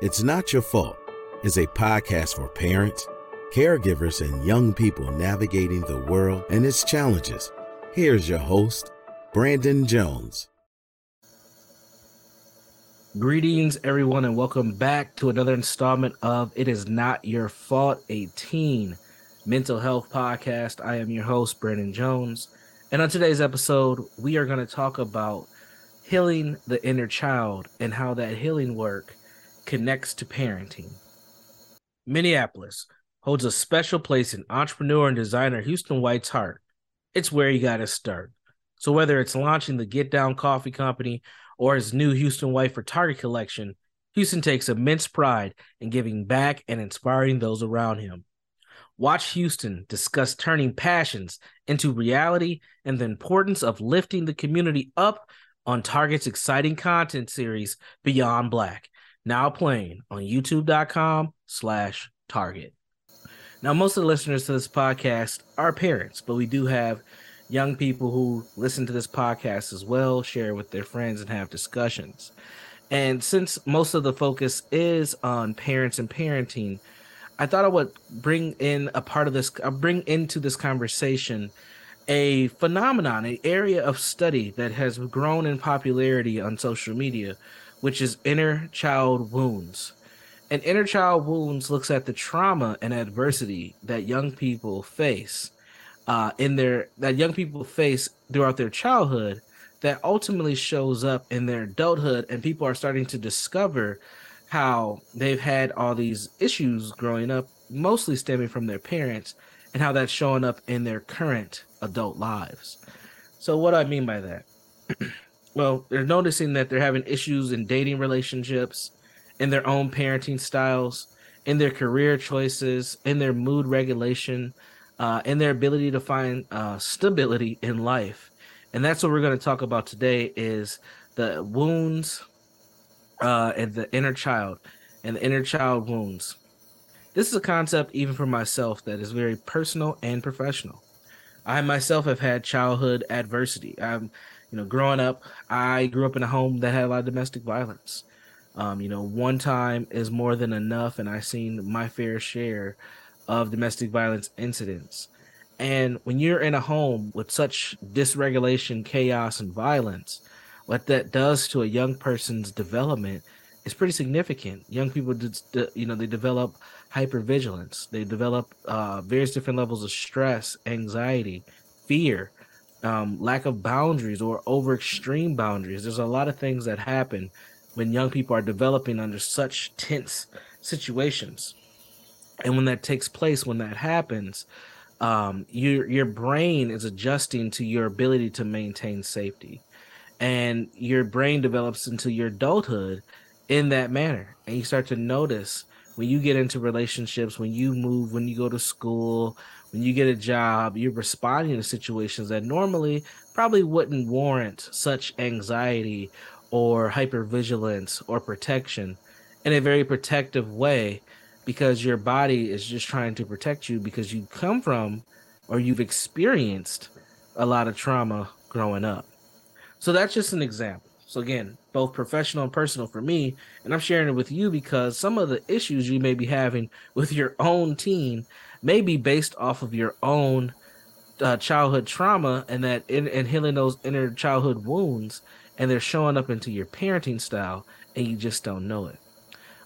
It's Not Your Fault is a podcast for parents, caregivers, and young people navigating the world and its challenges. Here's your host, Brandon Jones. Greetings, everyone, and welcome back to another installment of It Is Not Your Fault, a teen mental health podcast. I am your host, Brandon Jones. And on today's episode, we are going to talk about healing the inner child and how that healing work connects to parenting. Minneapolis holds a special place in entrepreneur and designer Houston White's heart. It's where you got to start. So, whether it's launching the Get Down Coffee Company or his new Houston White for Target collection, Houston takes immense pride in giving back and inspiring those around him. Watch Houston discuss turning passions into reality and the importance of lifting the community up on Target's exciting content series Beyond Black now playing on youtube.com slash target. Now, most of the listeners to this podcast are parents, but we do have young people who listen to this podcast as well, share with their friends, and have discussions. And since most of the focus is on parents and parenting, I thought I would bring in a part of this, uh, bring into this conversation a phenomenon, an area of study that has grown in popularity on social media, which is inner child wounds. And inner child wounds looks at the trauma and adversity that young people face uh, in their that young people face throughout their childhood that ultimately shows up in their adulthood. And people are starting to discover how they've had all these issues growing up mostly stemming from their parents and how that's showing up in their current adult lives. So what do i mean by that well, they're noticing that they're having issues in dating relationships, in their own parenting styles, in their career choices, in their mood regulation, uh, in their ability to find uh, stability in life. And that's what we're going to talk about today is the wounds uh, and the inner child and the inner child wounds. This is a concept even for myself that is very personal and professional. I myself have had childhood adversity. I'm you know, growing up, I grew up in a home that had a lot of domestic violence. Um, you know, one time is more than enough, and I've seen my fair share of domestic violence incidents. And when you're in a home with such dysregulation, chaos, and violence, what that does to a young person's development is pretty significant. Young people, you know, they develop hypervigilance. They develop uh, various different levels of stress, anxiety, fear, um, lack of boundaries or over extreme boundaries. There's a lot of things that happen when young people are developing under such tense situations. And when that takes place, when that happens, um, your your brain is adjusting to your ability to maintain safety, and your brain develops into your adulthood in that manner, and you start to notice when you get into relationships, when you move, when you go to school, when you get a job, you're responding to situations that normally probably wouldn't warrant such anxiety or hypervigilance or protection in a very protective way because your body is just trying to protect you because you come from or you've experienced a lot of trauma growing up. So that's just an example. So again, both professional and personal for me, and I'm sharing it with you because some of the issues you may be having with your own teen may be based off of your own uh, childhood trauma and that in, and healing those inner childhood wounds and they're showing up into your parenting style and you just don't know it.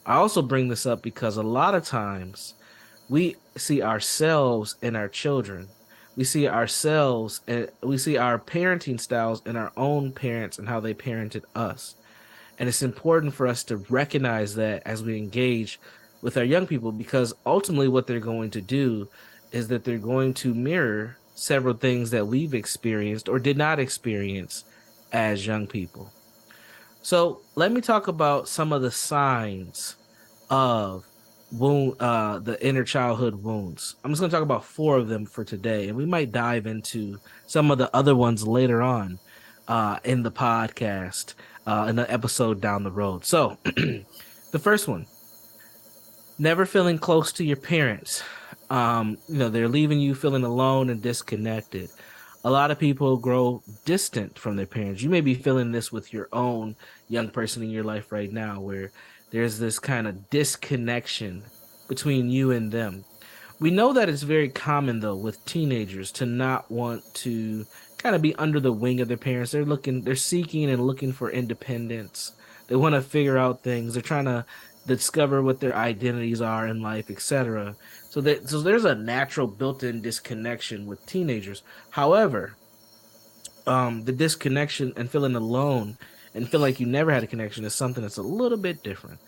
I also bring this up because a lot of times we see ourselves in our children. We see ourselves and we see our parenting styles in our own parents and how they parented us. And it's important for us to recognize that as we engage with our young people because ultimately what they're going to do is that they're going to mirror several things that we've experienced or did not experience as young people. So let me talk about some of the signs of wound, uh, the inner childhood wounds. I'm just going to talk about four of them for today, and we might dive into some of the other ones later on uh, in the podcast, uh, in the episode down the road. So, the first one never feeling close to your parents. Um, you know, they're leaving you feeling alone and disconnected. a lot of people grow distant from their parents. You may be feeling this with your own young person in your life right now, where there's this kind of disconnection between you and them. We know that it's very common, though, with teenagers to not want to kind of be under the wing of their parents. They're looking, they're seeking and looking for independence. They want to figure out things. They're trying to discover what their identities are in life, etc. So that so there's a natural built-in disconnection with teenagers. However, um, the disconnection and feeling alone and feel like you never had a connection is something that's a little bit different.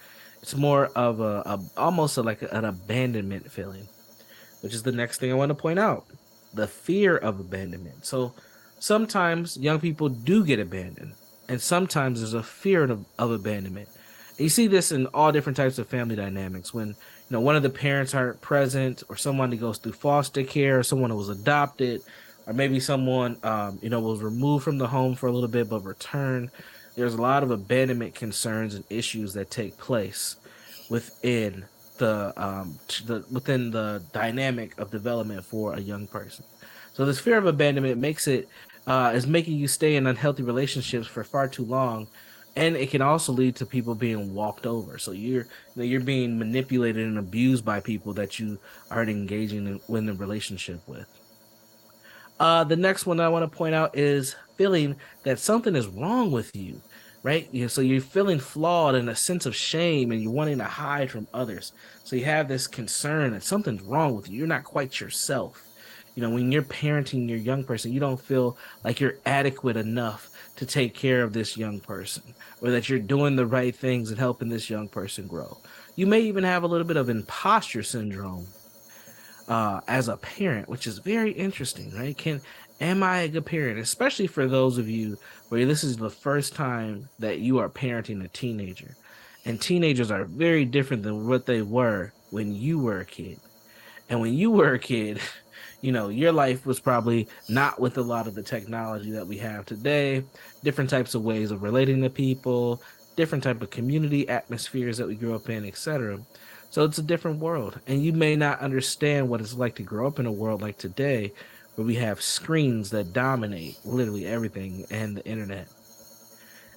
It's more of a, a almost a, like an abandonment feeling, which is the next thing I want to point out: the fear of abandonment. So sometimes young people do get abandoned, and sometimes there's a fear of, of abandonment. And you see this in all different types of family dynamics when you know one of the parents aren't present or someone that goes through foster care or someone who was adopted or maybe someone um, you know was removed from the home for a little bit but returned there's a lot of abandonment concerns and issues that take place within the um the within the dynamic of development for a young person so this fear of abandonment makes it uh is making you stay in unhealthy relationships for far too long and it can also lead to people being walked over. So you're you you're being manipulated and abused by people that you aren't engaging in, in a relationship with. Uh, the next one I want to point out is feeling that something is wrong with you, right? You know, so you're feeling flawed and a sense of shame, and you're wanting to hide from others. So you have this concern that something's wrong with you. You're not quite yourself. You know, when you're parenting your young person, you don't feel like you're adequate enough to take care of this young person or that you're doing the right things and helping this young person grow. You may even have a little bit of imposter syndrome uh, as a parent, which is very interesting, right? Can am I a good parent? Especially for those of you where this is the first time that you are parenting a teenager. And teenagers are very different than what they were when you were a kid. And when you were a kid, you know your life was probably not with a lot of the technology that we have today. Different types of ways of relating to people different type of community atmospheres that we grew up in etc so it's a different world. And you may not understand what it's like to grow up in a world like today where we have screens that dominate literally everything and the internet.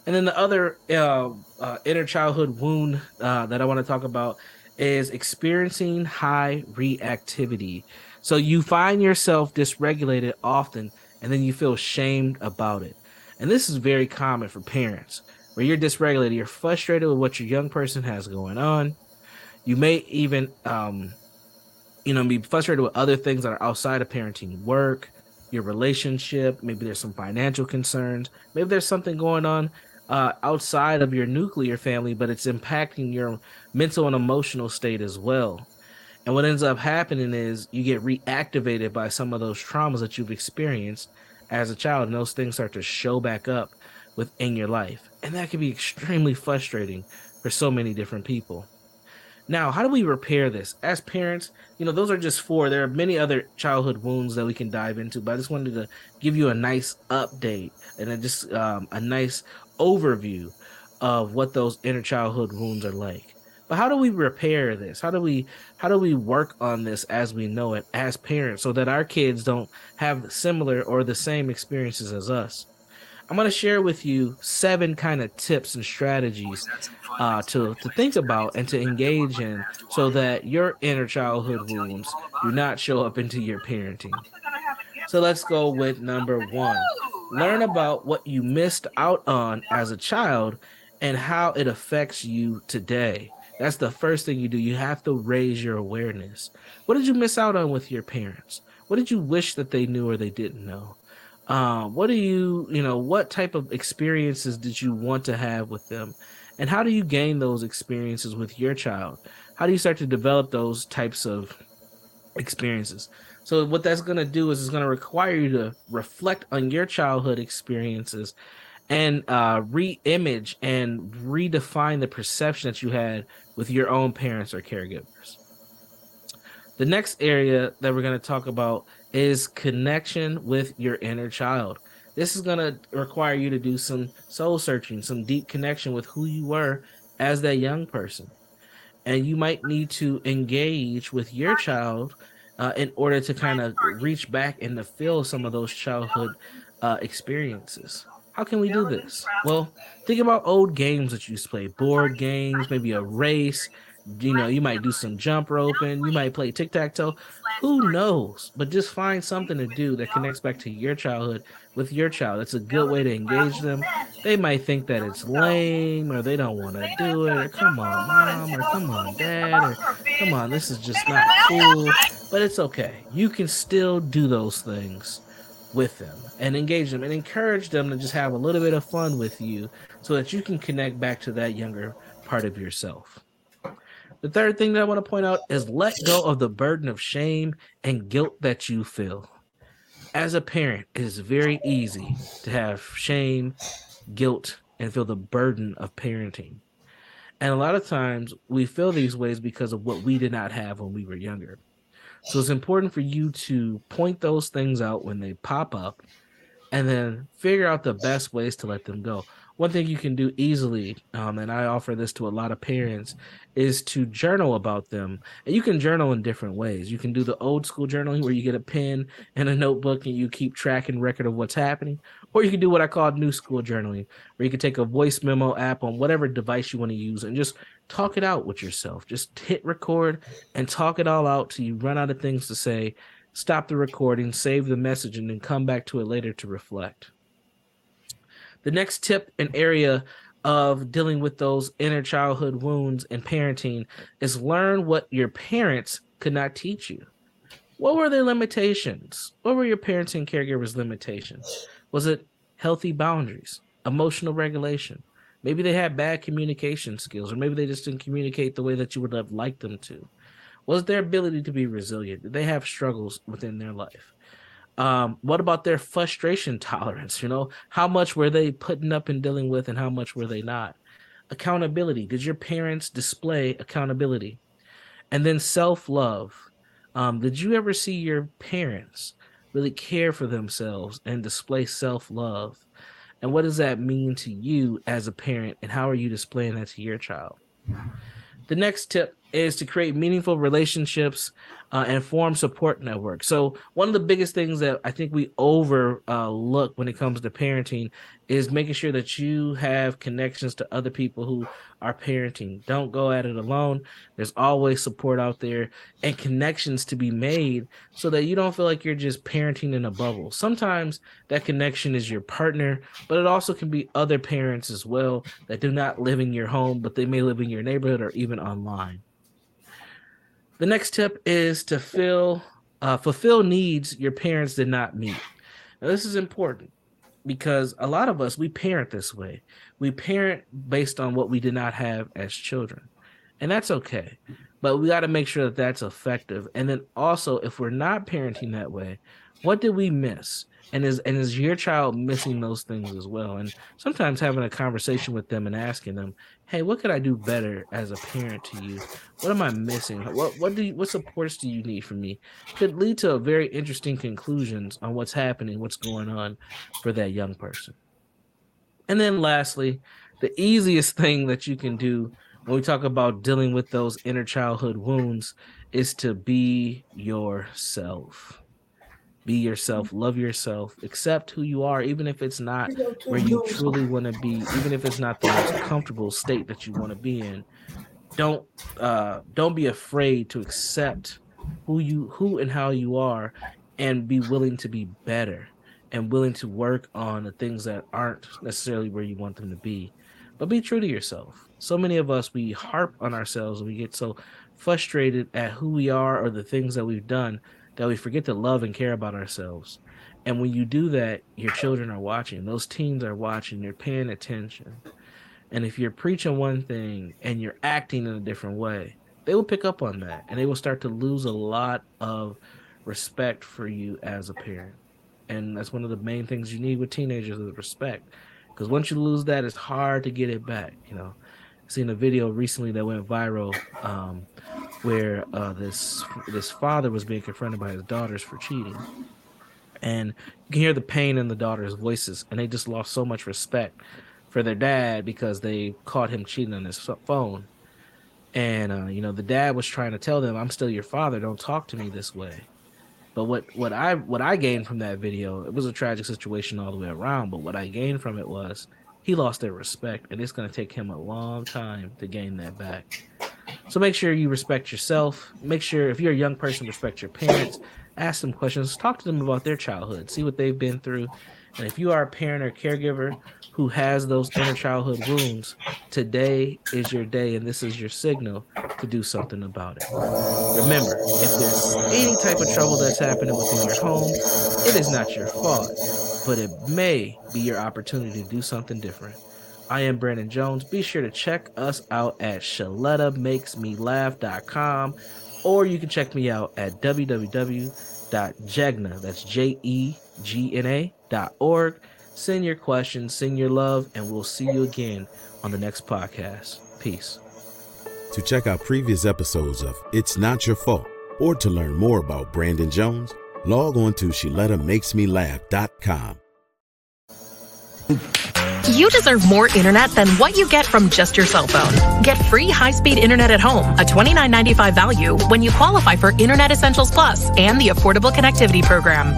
And then the other uh, uh, inner childhood wound uh, that i want to talk about is experiencing high reactivity so you find yourself dysregulated often, and then you feel shamed about it. And this is very common for parents, where you're dysregulated, you're frustrated with what your young person has going on. You may even, um, you know, be frustrated with other things that are outside of parenting, work, your relationship. Maybe there's some financial concerns. Maybe there's something going on uh, outside of your nuclear family, but it's impacting your mental and emotional state as well. And what ends up happening is you get reactivated by some of those traumas that you've experienced as a child, and those things start to show back up within your life. And that can be extremely frustrating for so many different people. Now, how do we repair this? As parents, you know, those are just four. There are many other childhood wounds that we can dive into, but I just wanted to give you a nice update and just um, a nice overview of what those inner childhood wounds are like. But how do we repair this? How do we how do we work on this as we know it as parents so that our kids don't have similar or the same experiences as us? I'm going to share with you seven kind of tips and strategies uh, to, to think about and to engage in so that your inner childhood wounds do not show up into your parenting. So let's go with number one learn about what you missed out on as a child and how it affects you today. That's the first thing you do. You have to raise your awareness. What did you miss out on with your parents? What did you wish that they knew or they didn't know? Uh, what do you, you know, what type of experiences did you want to have with them? And how do you gain those experiences with your child? How do you start to develop those types of experiences? So, what that's going to do is it's going to require you to reflect on your childhood experiences and uh, re-image and redefine the perception that you had with your own parents or caregivers. The next area that we're going to talk about is connection with your inner child. This is going to require you to do some soul searching, some deep connection with who you were as that young person. And you might need to engage with your child uh, in order to kind of reach back and to feel some of those childhood uh, experiences. How can we do this? Well, think about old games that you used to play, board games, maybe a race. You know, you might do some jump roping, you might play tic tac toe. Who knows? But just find something to do that connects back to your childhood with your child. It's a good way to engage them. They might think that it's lame or they don't want to do it, or come on, mom, or come on, dad, or come on, this is just not cool. But it's okay. You can still do those things with them and engage them and encourage them to just have a little bit of fun with you so that you can connect back to that younger part of yourself. The third thing that I want to point out is let go of the burden of shame and guilt that you feel. As a parent, it is very easy to have shame, guilt, and feel the burden of parenting. And a lot of times we feel these ways because of what we did not have when we were younger. So it's important for you to point those things out when they pop up and then figure out the best ways to let them go. One thing you can do easily, um, and I offer this to a lot of parents, is to journal about them. And you can journal in different ways. You can do the old school journaling where you get a pen and a notebook and you keep track and record of what's happening. Or you can do what I call new school journaling, where you can take a voice memo app on whatever device you want to use and just talk it out with yourself. Just hit record and talk it all out till you run out of things to say stop the recording, save the message, and then come back to it later to reflect. The next tip and area of dealing with those inner childhood wounds and parenting is learn what your parents could not teach you. What were their limitations? What were your parents and caregivers' limitations? Was it healthy boundaries, emotional regulation? Maybe they had bad communication skills, or maybe they just didn't communicate the way that you would have liked them to was their ability to be resilient. Did they have struggles within their life? Um, what about their frustration tolerance? You know, how much were they putting up and dealing with, and how much were they not? Accountability. Did your parents display accountability? And then self love. Um, did you ever see your parents really care for themselves and display self love? And what does that mean to you as a parent? And how are you displaying that to your child? The next tip is to create meaningful relationships uh, and form support networks. So one of the biggest things that I think we overlook uh, when it comes to parenting is making sure that you have connections to other people who are parenting. Don't go at it alone. There's always support out there and connections to be made so that you don't feel like you're just parenting in a bubble. Sometimes that connection is your partner, but it also can be other parents as well that do not live in your home, but they may live in your neighborhood or even online. The next tip is to fill uh, fulfill needs your parents did not meet. Now, this is important because a lot of us we parent this way. We parent based on what we did not have as children, and that's okay. But we got to make sure that that's effective. And then also, if we're not parenting that way, what did we miss? And is and is your child missing those things as well? And sometimes having a conversation with them and asking them hey what could i do better as a parent to you? What am i missing? What what do you, what supports do you need from me? could lead to very interesting conclusions on what's happening what's going on for that young person. And then lastly the easiest thing that you can do when we talk about dealing with those inner childhood wounds is to be yourself be yourself love yourself accept who you are even if it's not where you truly want to be even if it's not the most comfortable state that you want to be in. Don't uh don't be afraid to accept who you who and how you are and be willing to be better and willing to work on the things that aren't necessarily where you want them to be. But be true to yourself. So many of us we harp on ourselves and we get so frustrated at who we are or the things that we've done that we forget to love and care about ourselves. And when you do that, your children are watching. Those teens are watching. They're paying attention. And if you're preaching one thing and you're acting in a different way, they will pick up on that and they will start to lose a lot of respect for you as a parent. And that's one of the main things you need with teenagers is respect. Because once you lose that, it's hard to get it back. You know, seen a video recently that went viral um, where uh, this this father was being confronted by his daughters for cheating, and you can hear the pain in the daughters' voices, and they just lost so much respect for their dad because they caught him cheating on his phone. and uh, you know the dad was trying to tell them, "I'm still your father. Don't talk to me this way." But what what I what I gained from that video, it was a tragic situation all the way around. But what I gained from it was he lost their respect, and it's going to take him a long time to gain that back. So make sure you respect yourself. Make sure if you're a young person, respect your parents. Ask them questions. Talk to them about their childhood. See what they've been through. And if you are a parent or caregiver who has those inner childhood wounds, today is your day and this is your signal to do something about it. Remember, if there's any type of trouble that's happening within your home, it is not your fault, but it may be your opportunity to do something different. I am Brandon Jones. Be sure to check us out at ShelettaMakesMeLaugh.com or you can check me out at www.jegna, that's J-E-G-N-A dot org. Send your questions, send your love, and we'll see you again on the next podcast. Peace. To check out previous episodes of It's Not Your Fault or to learn more about Brandon Jones, log on to ShelettaMakesMeLaugh.com. You deserve more internet than what you get from just your cell phone. Get free high-speed internet at home, a $29.95 value when you qualify for Internet Essentials Plus and the Affordable Connectivity Program.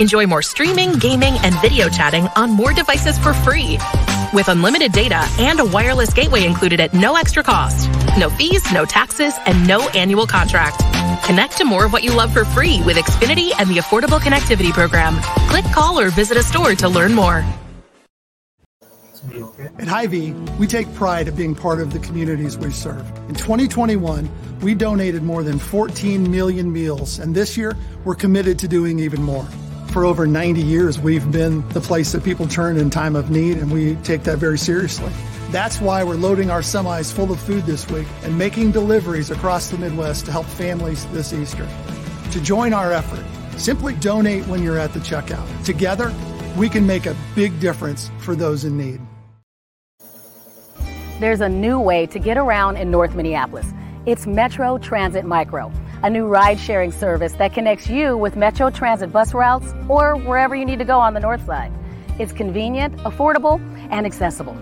Enjoy more streaming, gaming, and video chatting on more devices for free. With unlimited data and a wireless gateway included at no extra cost. No fees, no taxes, and no annual contract. Connect to more of what you love for free with Xfinity and the Affordable Connectivity Program. Click, call, or visit a store to learn more. At Hy-Vee, we take pride of being part of the communities we serve. In 2021, we donated more than 14 million meals, and this year, we're committed to doing even more. For over 90 years, we've been the place that people turn in time of need, and we take that very seriously. That's why we're loading our semis full of food this week and making deliveries across the Midwest to help families this Easter. To join our effort, simply donate when you're at the checkout. Together, we can make a big difference for those in need. There's a new way to get around in North Minneapolis. It's Metro Transit Micro, a new ride sharing service that connects you with Metro Transit bus routes or wherever you need to go on the north side. It's convenient, affordable, and accessible.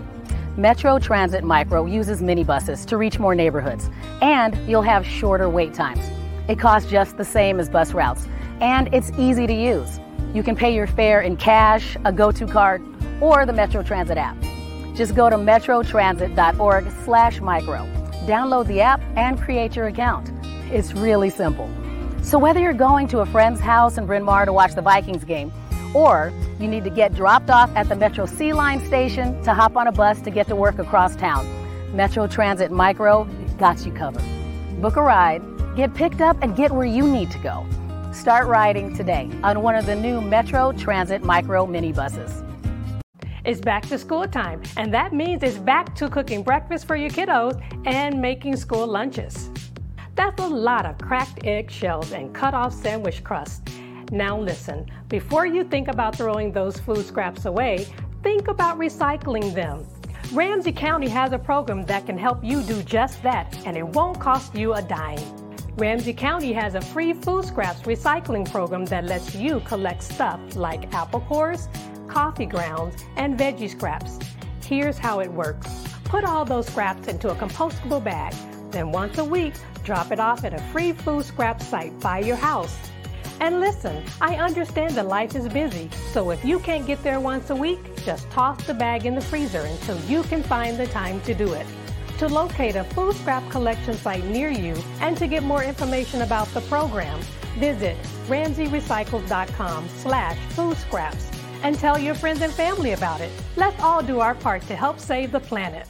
Metro Transit Micro uses minibuses to reach more neighborhoods, and you'll have shorter wait times. It costs just the same as bus routes, and it's easy to use. You can pay your fare in cash, a go-to card, or the Metro Transit app. Just go to metrotransit.org slash micro. Download the app and create your account. It's really simple. So whether you're going to a friend's house in Bryn Mawr to watch the Vikings game, or you need to get dropped off at the Metro C Line station to hop on a bus to get to work across town, Metro Transit Micro got you covered. Book a ride, get picked up, and get where you need to go. Start riding today on one of the new Metro Transit Micro minibuses. It's back to school time, and that means it's back to cooking breakfast for your kiddos and making school lunches. That's a lot of cracked egg shells and cut off sandwich crust. Now listen, before you think about throwing those food scraps away, think about recycling them. Ramsey County has a program that can help you do just that, and it won't cost you a dime. Ramsey County has a free food scraps recycling program that lets you collect stuff like apple cores, coffee grounds, and veggie scraps. Here's how it works. Put all those scraps into a compostable bag. Then once a week, drop it off at a free food scrap site by your house. And listen, I understand that life is busy, so if you can't get there once a week, just toss the bag in the freezer until you can find the time to do it. To locate a food scrap collection site near you and to get more information about the program, visit ramseyrecycles.com slash food scraps and tell your friends and family about it. Let's all do our part to help save the planet.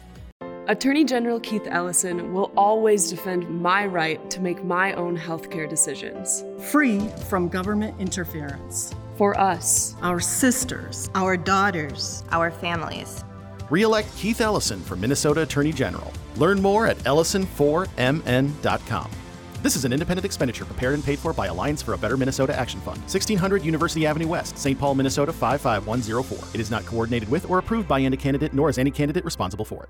Attorney General Keith Ellison will always defend my right to make my own healthcare decisions. Free from government interference. For us, our sisters, our daughters, our families. Re-elect Keith Ellison for Minnesota Attorney General. Learn more at ellison4mn.com. This is an independent expenditure prepared and paid for by Alliance for a Better Minnesota Action Fund, 1600 University Avenue West, St. Paul, Minnesota 55104. It is not coordinated with or approved by any candidate, nor is any candidate responsible for it.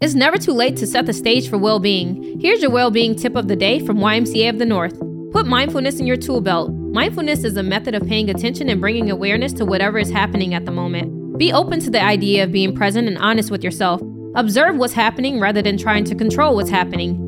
It's never too late to set the stage for well being. Here's your well being tip of the day from YMCA of the North. Put mindfulness in your tool belt. Mindfulness is a method of paying attention and bringing awareness to whatever is happening at the moment. Be open to the idea of being present and honest with yourself. Observe what's happening rather than trying to control what's happening.